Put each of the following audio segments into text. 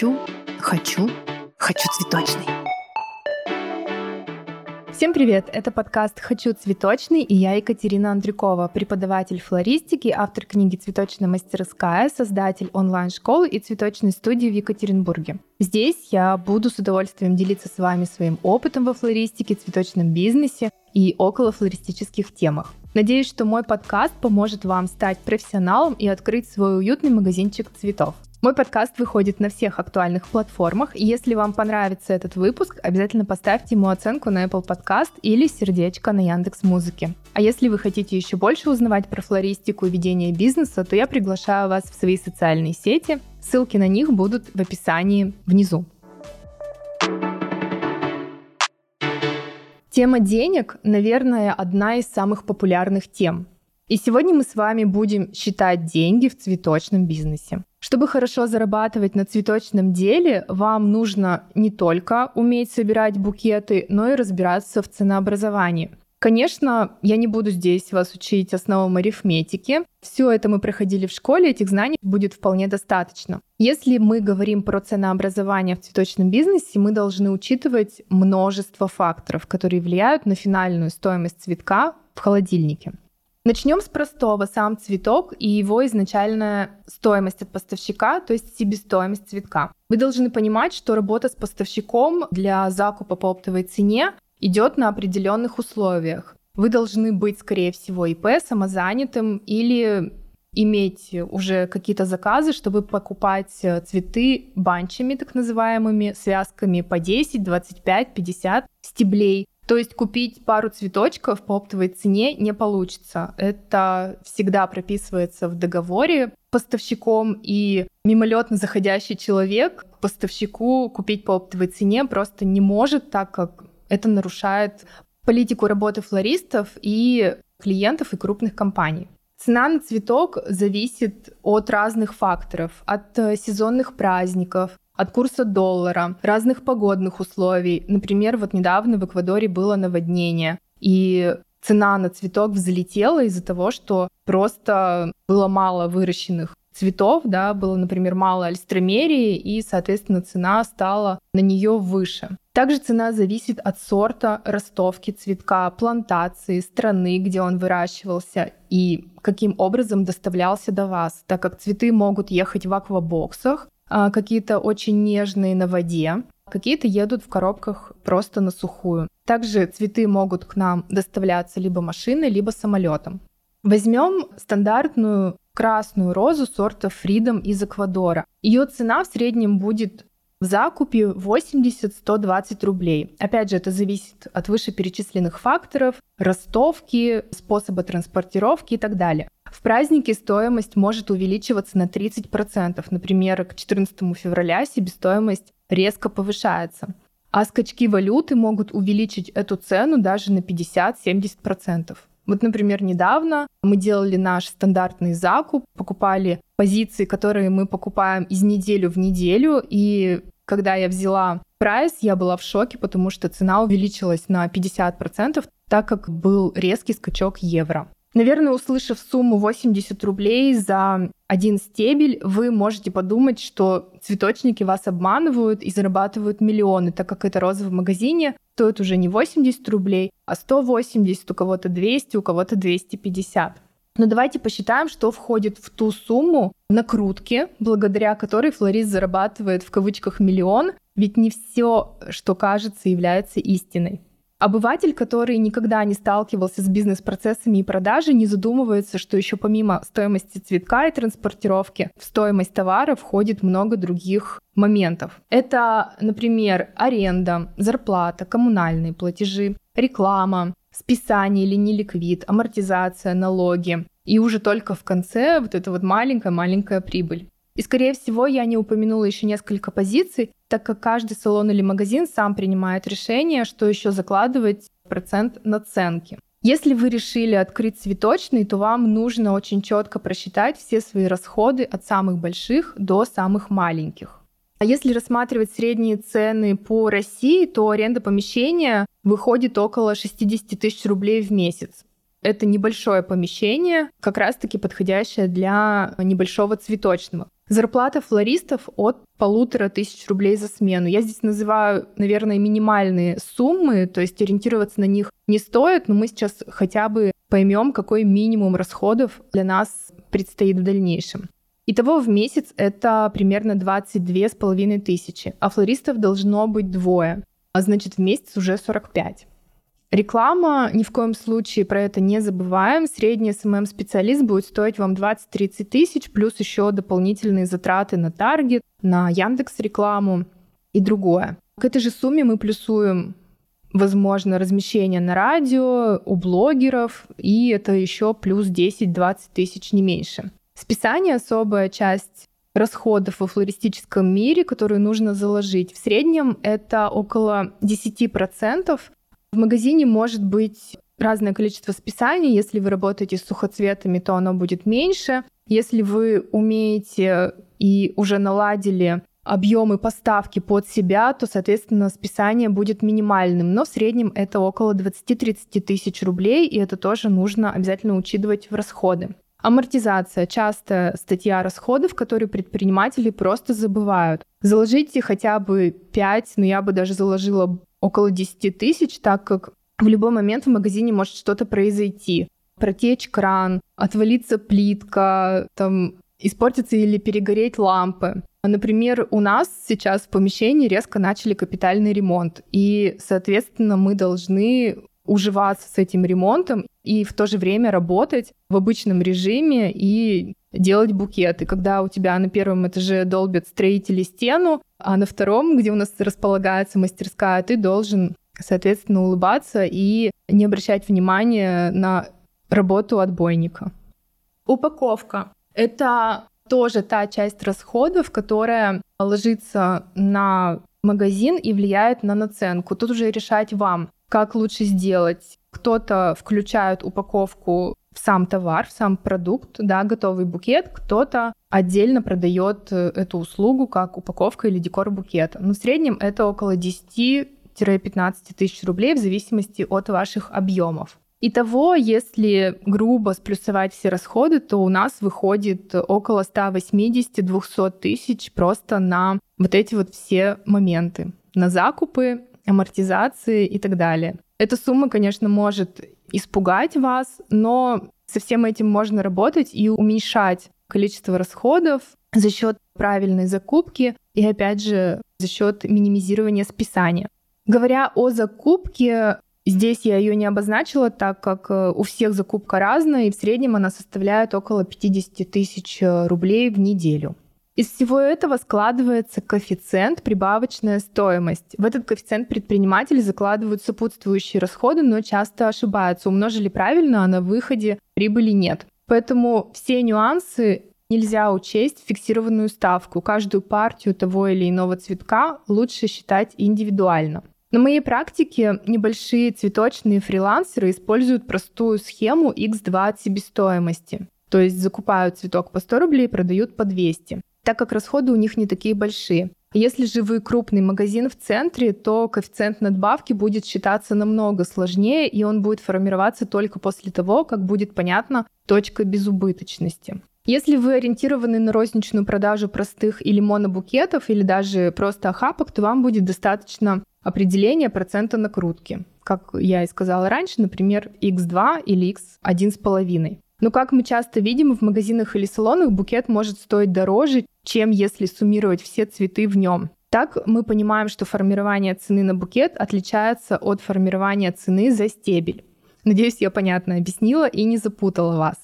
Хочу, хочу, хочу цветочный. Всем привет! Это подкаст «Хочу цветочный» и я Екатерина Андрюкова, преподаватель флористики, автор книги «Цветочная мастерская», создатель онлайн-школы и цветочной студии в Екатеринбурге. Здесь я буду с удовольствием делиться с вами своим опытом во флористике, цветочном бизнесе и около флористических темах. Надеюсь, что мой подкаст поможет вам стать профессионалом и открыть свой уютный магазинчик цветов. Мой подкаст выходит на всех актуальных платформах. Если вам понравится этот выпуск, обязательно поставьте ему оценку на Apple Podcast или сердечко на Яндекс Музыке. А если вы хотите еще больше узнавать про флористику и ведение бизнеса, то я приглашаю вас в свои социальные сети. Ссылки на них будут в описании внизу. Тема денег, наверное, одна из самых популярных тем. И сегодня мы с вами будем считать деньги в цветочном бизнесе. Чтобы хорошо зарабатывать на цветочном деле, вам нужно не только уметь собирать букеты, но и разбираться в ценообразовании. Конечно, я не буду здесь вас учить основам арифметики. Все это мы проходили в школе, этих знаний будет вполне достаточно. Если мы говорим про ценообразование в цветочном бизнесе, мы должны учитывать множество факторов, которые влияют на финальную стоимость цветка в холодильнике. Начнем с простого. Сам цветок и его изначальная стоимость от поставщика, то есть себестоимость цветка. Вы должны понимать, что работа с поставщиком для закупа по оптовой цене идет на определенных условиях. Вы должны быть, скорее всего, ИП, самозанятым или иметь уже какие-то заказы, чтобы покупать цветы банчами, так называемыми, связками по 10, 25, 50 стеблей. То есть купить пару цветочков по оптовой цене не получится. Это всегда прописывается в договоре поставщиком, и мимолетно заходящий человек поставщику купить по оптовой цене просто не может, так как это нарушает политику работы флористов и клиентов и крупных компаний. Цена на цветок зависит от разных факторов, от э, сезонных праздников, от курса доллара, разных погодных условий. Например, вот недавно в Эквадоре было наводнение, и цена на цветок взлетела из-за того, что просто было мало выращенных цветов, да, было, например, мало альстромерии, и, соответственно, цена стала на нее выше. Также цена зависит от сорта ростовки цветка, плантации, страны, где он выращивался и каким образом доставлялся до вас, так как цветы могут ехать в аквабоксах, какие-то очень нежные на воде, какие-то едут в коробках просто на сухую. Также цветы могут к нам доставляться либо машиной, либо самолетом. Возьмем стандартную красную розу сорта Freedom из Эквадора. Ее цена в среднем будет в закупе 80-120 рублей. Опять же, это зависит от вышеперечисленных факторов, ростовки, способа транспортировки и так далее. В празднике стоимость может увеличиваться на 30%. Например, к 14 февраля себестоимость резко повышается. А скачки валюты могут увеличить эту цену даже на 50-70%. Вот, например, недавно мы делали наш стандартный закуп, покупали позиции, которые мы покупаем из неделю в неделю, и когда я взяла прайс, я была в шоке, потому что цена увеличилась на 50%, так как был резкий скачок евро. Наверное, услышав сумму 80 рублей за один стебель, вы можете подумать, что цветочники вас обманывают и зарабатывают миллионы, так как это роза в магазине стоит уже не 80 рублей, а 180, у кого-то 200, у кого-то 250. Но давайте посчитаем, что входит в ту сумму накрутки, благодаря которой флорист зарабатывает в кавычках миллион, ведь не все, что кажется, является истиной. Обыватель, который никогда не сталкивался с бизнес-процессами и продажей, не задумывается, что еще помимо стоимости цветка и транспортировки в стоимость товара входит много других моментов. Это, например, аренда, зарплата, коммунальные платежи, реклама, списание или неликвид, амортизация, налоги. И уже только в конце вот эта вот маленькая-маленькая прибыль. И, скорее всего, я не упомянула еще несколько позиций, так как каждый салон или магазин сам принимает решение, что еще закладывать процент наценки. Если вы решили открыть цветочный, то вам нужно очень четко просчитать все свои расходы от самых больших до самых маленьких. А если рассматривать средние цены по России, то аренда помещения выходит около 60 тысяч рублей в месяц. Это небольшое помещение, как раз-таки подходящее для небольшого цветочного. Зарплата флористов от полутора тысяч рублей за смену. Я здесь называю, наверное, минимальные суммы, то есть ориентироваться на них не стоит, но мы сейчас хотя бы поймем, какой минимум расходов для нас предстоит в дальнейшем. Итого в месяц это примерно 22 с половиной тысячи, а флористов должно быть двое, а значит в месяц уже 45. Реклама, ни в коем случае про это не забываем. Средний SMM-специалист будет стоить вам 20-30 тысяч, плюс еще дополнительные затраты на таргет, на Яндекс рекламу и другое. К этой же сумме мы плюсуем возможно размещение на радио у блогеров, и это еще плюс 10-20 тысяч, не меньше. Списание — особая часть расходов во флористическом мире, которую нужно заложить. В среднем это около 10% в магазине может быть разное количество списаний. Если вы работаете с сухоцветами, то оно будет меньше. Если вы умеете и уже наладили объемы поставки под себя, то, соответственно, списание будет минимальным. Но в среднем это около 20-30 тысяч рублей, и это тоже нужно обязательно учитывать в расходы. Амортизация – частая статья расходов, которые предприниматели просто забывают. Заложите хотя бы 5, но я бы даже заложила около 10 тысяч, так как в любой момент в магазине может что-то произойти. Протечь кран, отвалиться плитка, там, испортиться или перегореть лампы. Например, у нас сейчас в помещении резко начали капитальный ремонт, и, соответственно, мы должны уживаться с этим ремонтом и в то же время работать в обычном режиме и делать букеты. Когда у тебя на первом этаже долбят строители стену, а на втором, где у нас располагается мастерская, ты должен, соответственно, улыбаться и не обращать внимания на работу отбойника. Упаковка. Это тоже та часть расходов, которая ложится на магазин и влияет на наценку. Тут уже решать вам, как лучше сделать. Кто-то включает упаковку в сам товар, в сам продукт, да, готовый букет, кто-то отдельно продает э, эту услугу как упаковка или декор букета. Но в среднем это около 10-15 тысяч рублей в зависимости от ваших объемов. Итого, если грубо сплюсовать все расходы, то у нас выходит около 180-200 тысяч просто на вот эти вот все моменты. На закупы, амортизации и так далее. Эта сумма, конечно, может испугать вас, но со всем этим можно работать и уменьшать количество расходов за счет правильной закупки и, опять же, за счет минимизирования списания. Говоря о закупке, здесь я ее не обозначила, так как э, у всех закупка разная, и в среднем она составляет около 50 тысяч рублей в неделю. Из всего этого складывается коэффициент прибавочная стоимость. В этот коэффициент предприниматели закладывают сопутствующие расходы, но часто ошибаются. Умножили правильно, а на выходе прибыли нет. Поэтому все нюансы нельзя учесть фиксированную ставку. Каждую партию того или иного цветка лучше считать индивидуально. На моей практике небольшие цветочные фрилансеры используют простую схему X2 от себестоимости. То есть закупают цветок по 100 рублей продают по 200 так как расходы у них не такие большие. Если же вы крупный магазин в центре, то коэффициент надбавки будет считаться намного сложнее, и он будет формироваться только после того, как будет понятна точка безубыточности. Если вы ориентированы на розничную продажу простых или монобукетов, или даже просто охапок, то вам будет достаточно определения процента накрутки. Как я и сказала раньше, например, x2 или x1,5. Но как мы часто видим в магазинах или салонах, букет может стоить дороже, чем если суммировать все цветы в нем. Так мы понимаем, что формирование цены на букет отличается от формирования цены за стебель. Надеюсь, я понятно объяснила и не запутала вас.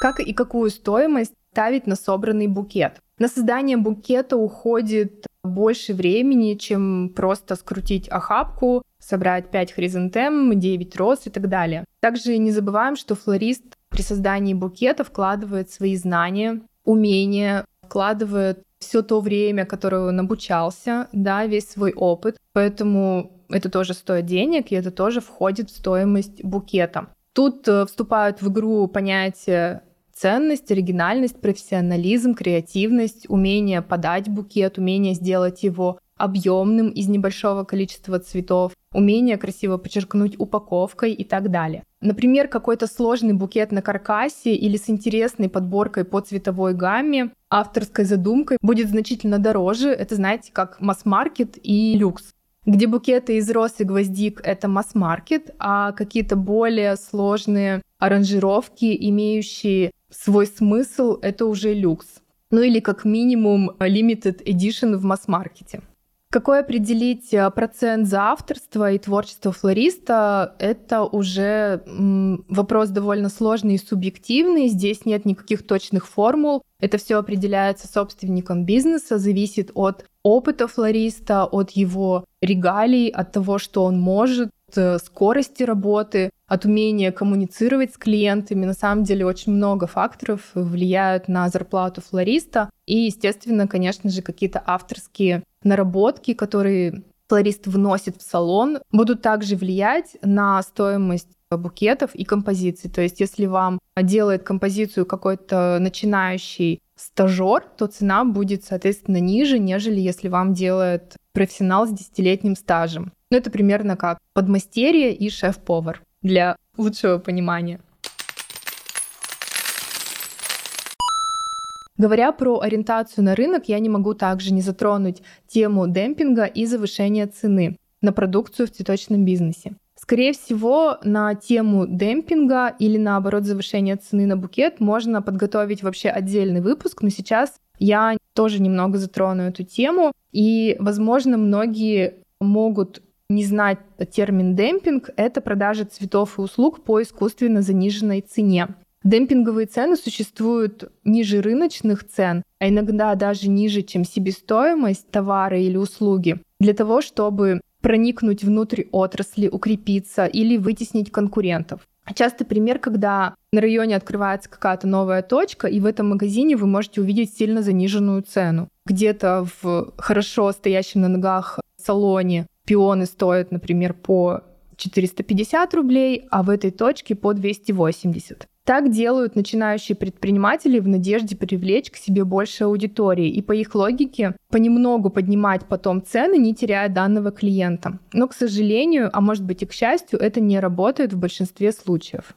Как и какую стоимость ставить на собранный букет? На создание букета уходит больше времени, чем просто скрутить охапку, собрать 5 хризантем, 9 роз и так далее. Также не забываем, что флорист при создании букета вкладывает свои знания, умения, вкладывает все то время, которое он обучался, да, весь свой опыт. Поэтому это тоже стоит денег, и это тоже входит в стоимость букета. Тут э, вступают в игру понятия ценность, оригинальность, профессионализм, креативность, умение подать букет, умение сделать его объемным из небольшого количества цветов. умение красиво подчеркнуть упаковкой и так далее. Например, какой-то сложный букет на каркасе или с интересной подборкой по цветовой гамме, авторской задумкой будет значительно дороже. Это, знаете, как масс-маркет и люкс где букеты из роз и гвоздик — это масс-маркет, а какие-то более сложные аранжировки, имеющие свой смысл, это уже люкс. Ну или как минимум limited edition в масс-маркете. Какой определить э, процент за авторство и творчество флориста, это уже вопрос довольно сложный и субъективный. Здесь нет никаких точных формул. Это все определяется собственником бизнеса, зависит от опыта флориста, от его регалий, от того, что он может, э, скорости работы, от умения коммуницировать с клиентами. На самом деле очень много факторов влияют на зарплату флориста. И, естественно, конечно же, какие-то авторские наработки, которые флорист вносит в салон, будут также влиять на стоимость букетов и композиций. То есть, если вам делает композицию какой-то начинающий стажер, то цена будет, соответственно, ниже, нежели если вам делает профессионал с десятилетним стажем. Ну, это примерно как подмастерье и шеф-повар для лучшего понимания. Говоря про ориентацию на рынок, я не могу также не затронуть тему демпинга и завышения цены на продукцию в цветочном бизнесе. Скорее всего, на тему демпинга или наоборот завышения цены на букет можно подготовить вообще отдельный выпуск, но сейчас я тоже немного затрону эту тему. И, возможно, многие могут не знать термин демпинг — это продажа цветов и услуг по искусственно заниженной цене. Демпинговые цены существуют ниже рыночных цен, а иногда даже ниже, чем себестоимость товара или услуги, для того, чтобы проникнуть внутрь отрасли, укрепиться или вытеснить конкурентов. Частый пример, когда на районе открывается какая-то новая точка, и в этом магазине вы можете увидеть сильно заниженную цену. Где-то в хорошо стоящем на ногах салоне пионы стоят, например, по 450 рублей, а в этой точке по 280. Так делают начинающие предприниматели в надежде привлечь к себе больше аудитории и по их логике понемногу поднимать потом цены, не теряя данного клиента. Но, к сожалению, а может быть и к счастью, это не работает в большинстве случаев.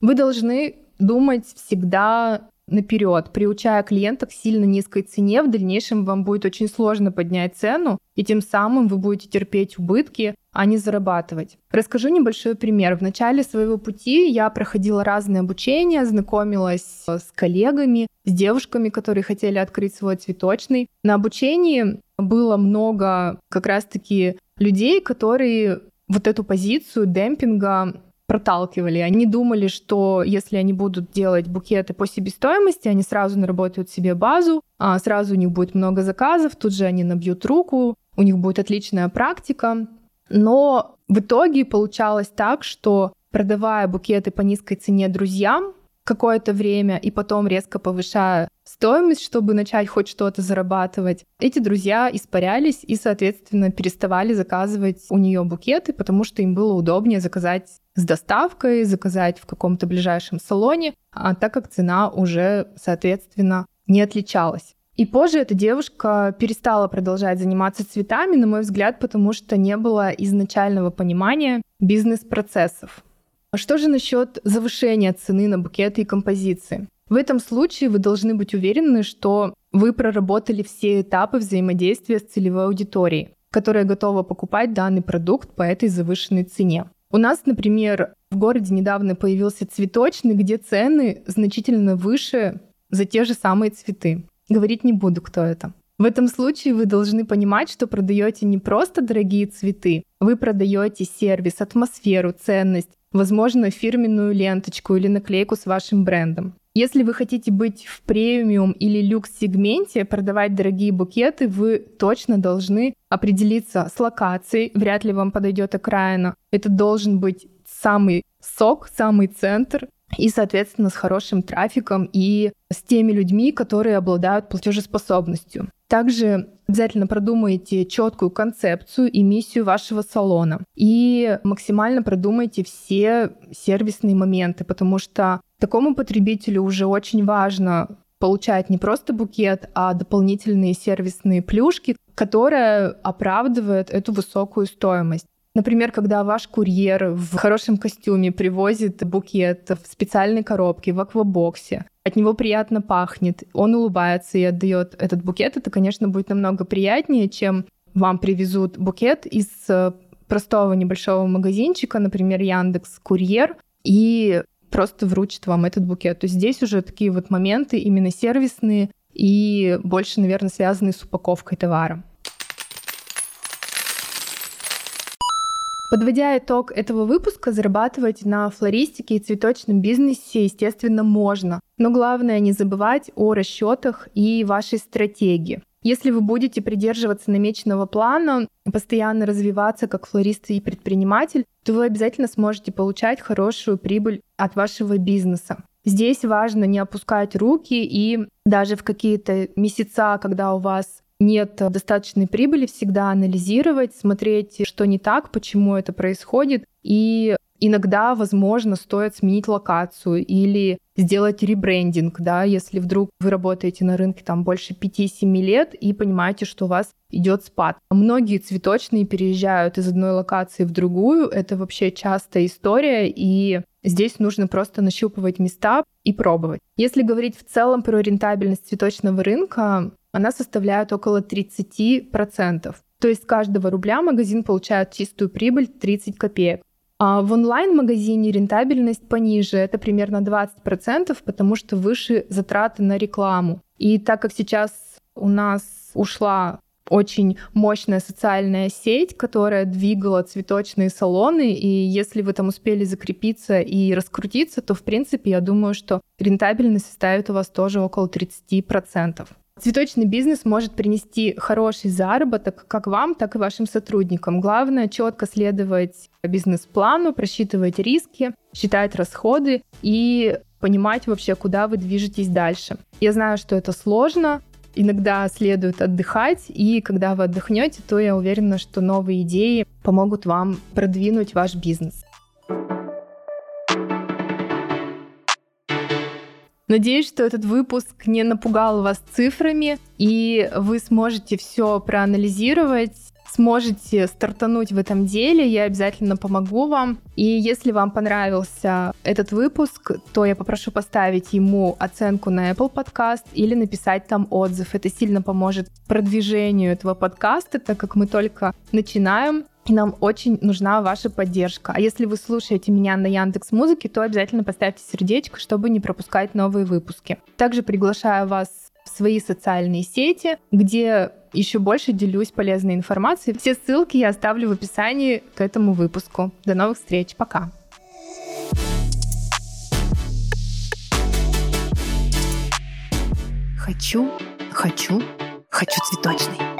Вы должны думать всегда наперед, приучая клиента к сильно низкой цене, в дальнейшем вам будет очень сложно поднять цену, и тем самым вы будете терпеть убытки, а не зарабатывать. Расскажу небольшой пример. В начале своего пути я проходила разные обучения, знакомилась с коллегами, с девушками, которые хотели открыть свой цветочный. На обучении было много как раз-таки людей, которые вот эту позицию демпинга проталкивали. Они думали, что если они будут делать букеты по себестоимости, они сразу наработают себе базу, а сразу у них будет много заказов, тут же они набьют руку, у них будет отличная практика. Но в итоге получалось так, что продавая букеты по низкой цене друзьям, какое-то время и потом резко повышая стоимость, чтобы начать хоть что-то зарабатывать, эти друзья испарялись и, соответственно, переставали заказывать у нее букеты, потому что им было удобнее заказать с доставкой, заказать в каком-то ближайшем салоне, а так как цена уже, соответственно, не отличалась. И позже эта девушка перестала продолжать заниматься цветами, на мой взгляд, потому что не было изначального понимания бизнес-процессов. А что же насчет завышения цены на букеты и композиции? В этом случае вы должны быть уверены, что вы проработали все этапы взаимодействия с целевой аудиторией, которая готова покупать данный продукт по этой завышенной цене. У нас, например, в городе недавно появился цветочный, где цены значительно выше за те же самые цветы. Говорить не буду, кто это. В этом случае вы должны понимать, что продаете не просто дорогие цветы, вы продаете сервис, атмосферу, ценность, возможно, фирменную ленточку или наклейку с вашим брендом. Если вы хотите быть в премиум или люкс-сегменте, продавать дорогие букеты, вы точно должны определиться с локацией. Вряд ли вам подойдет окраина. Это должен быть самый сок, самый центр и, соответственно, с хорошим трафиком и с теми людьми, которые обладают платежеспособностью. Также обязательно продумайте четкую концепцию и миссию вашего салона. И максимально продумайте все сервисные моменты, потому что такому потребителю уже очень важно получать не просто букет, а дополнительные сервисные плюшки, которые оправдывают эту высокую стоимость. Например, когда ваш курьер в хорошем костюме привозит букет в специальной коробке, в аквабоксе, от него приятно пахнет, он улыбается и отдает этот букет, это, конечно, будет намного приятнее, чем вам привезут букет из э, простого небольшого магазинчика, например, Яндекс Курьер, и просто вручит вам этот букет. То есть здесь уже такие вот моменты именно сервисные и больше, наверное, связанные с упаковкой товара. Подводя итог этого выпуска, зарабатывать на флористике и цветочном бизнесе, естественно, можно. Но главное не забывать о расчетах и вашей стратегии. Если вы будете придерживаться намеченного плана, постоянно развиваться как флорист и предприниматель, то вы обязательно сможете получать хорошую прибыль от вашего бизнеса. Здесь важно не опускать руки и даже в какие-то месяца, когда у вас нет достаточной прибыли, всегда анализировать, смотреть, что не так, почему это происходит, и иногда, возможно, стоит сменить локацию или сделать ребрендинг, да, если вдруг вы работаете на рынке там больше 5-7 лет и понимаете, что у вас идет спад. Многие цветочные переезжают из одной локации в другую, это вообще частая история, и здесь нужно просто нащупывать места и пробовать. Если говорить в целом про рентабельность цветочного рынка, она составляет около 30%. То есть с каждого рубля магазин получает чистую прибыль 30 копеек. А в онлайн-магазине рентабельность пониже, это примерно 20%, потому что выше затраты на рекламу. И так как сейчас у нас ушла очень мощная социальная сеть, которая двигала цветочные салоны, и если вы там успели закрепиться и раскрутиться, то, в принципе, я думаю, что рентабельность составит у вас тоже около 30%. Цветочный бизнес может принести хороший заработок как вам, так и вашим сотрудникам. Главное четко следовать бизнес-плану, просчитывать риски, считать расходы и понимать вообще, куда вы движетесь дальше. Я знаю, что это сложно, иногда следует отдыхать, и когда вы отдохнете, то я уверена, что новые идеи помогут вам продвинуть ваш бизнес. Надеюсь, что этот выпуск не напугал вас цифрами, и вы сможете все проанализировать, сможете стартануть в этом деле, я обязательно помогу вам. И если вам понравился этот выпуск, то я попрошу поставить ему оценку на Apple Podcast или написать там отзыв. Это сильно поможет продвижению этого подкаста, так как мы только начинаем. И нам очень нужна ваша поддержка. А если вы слушаете меня на Яндекс Музыке, то обязательно поставьте сердечко, чтобы не пропускать новые выпуски. Также приглашаю вас в свои социальные сети, где еще больше делюсь полезной информацией. Все ссылки я оставлю в описании к этому выпуску. До новых встреч. Пока. Хочу, хочу, хочу цветочный.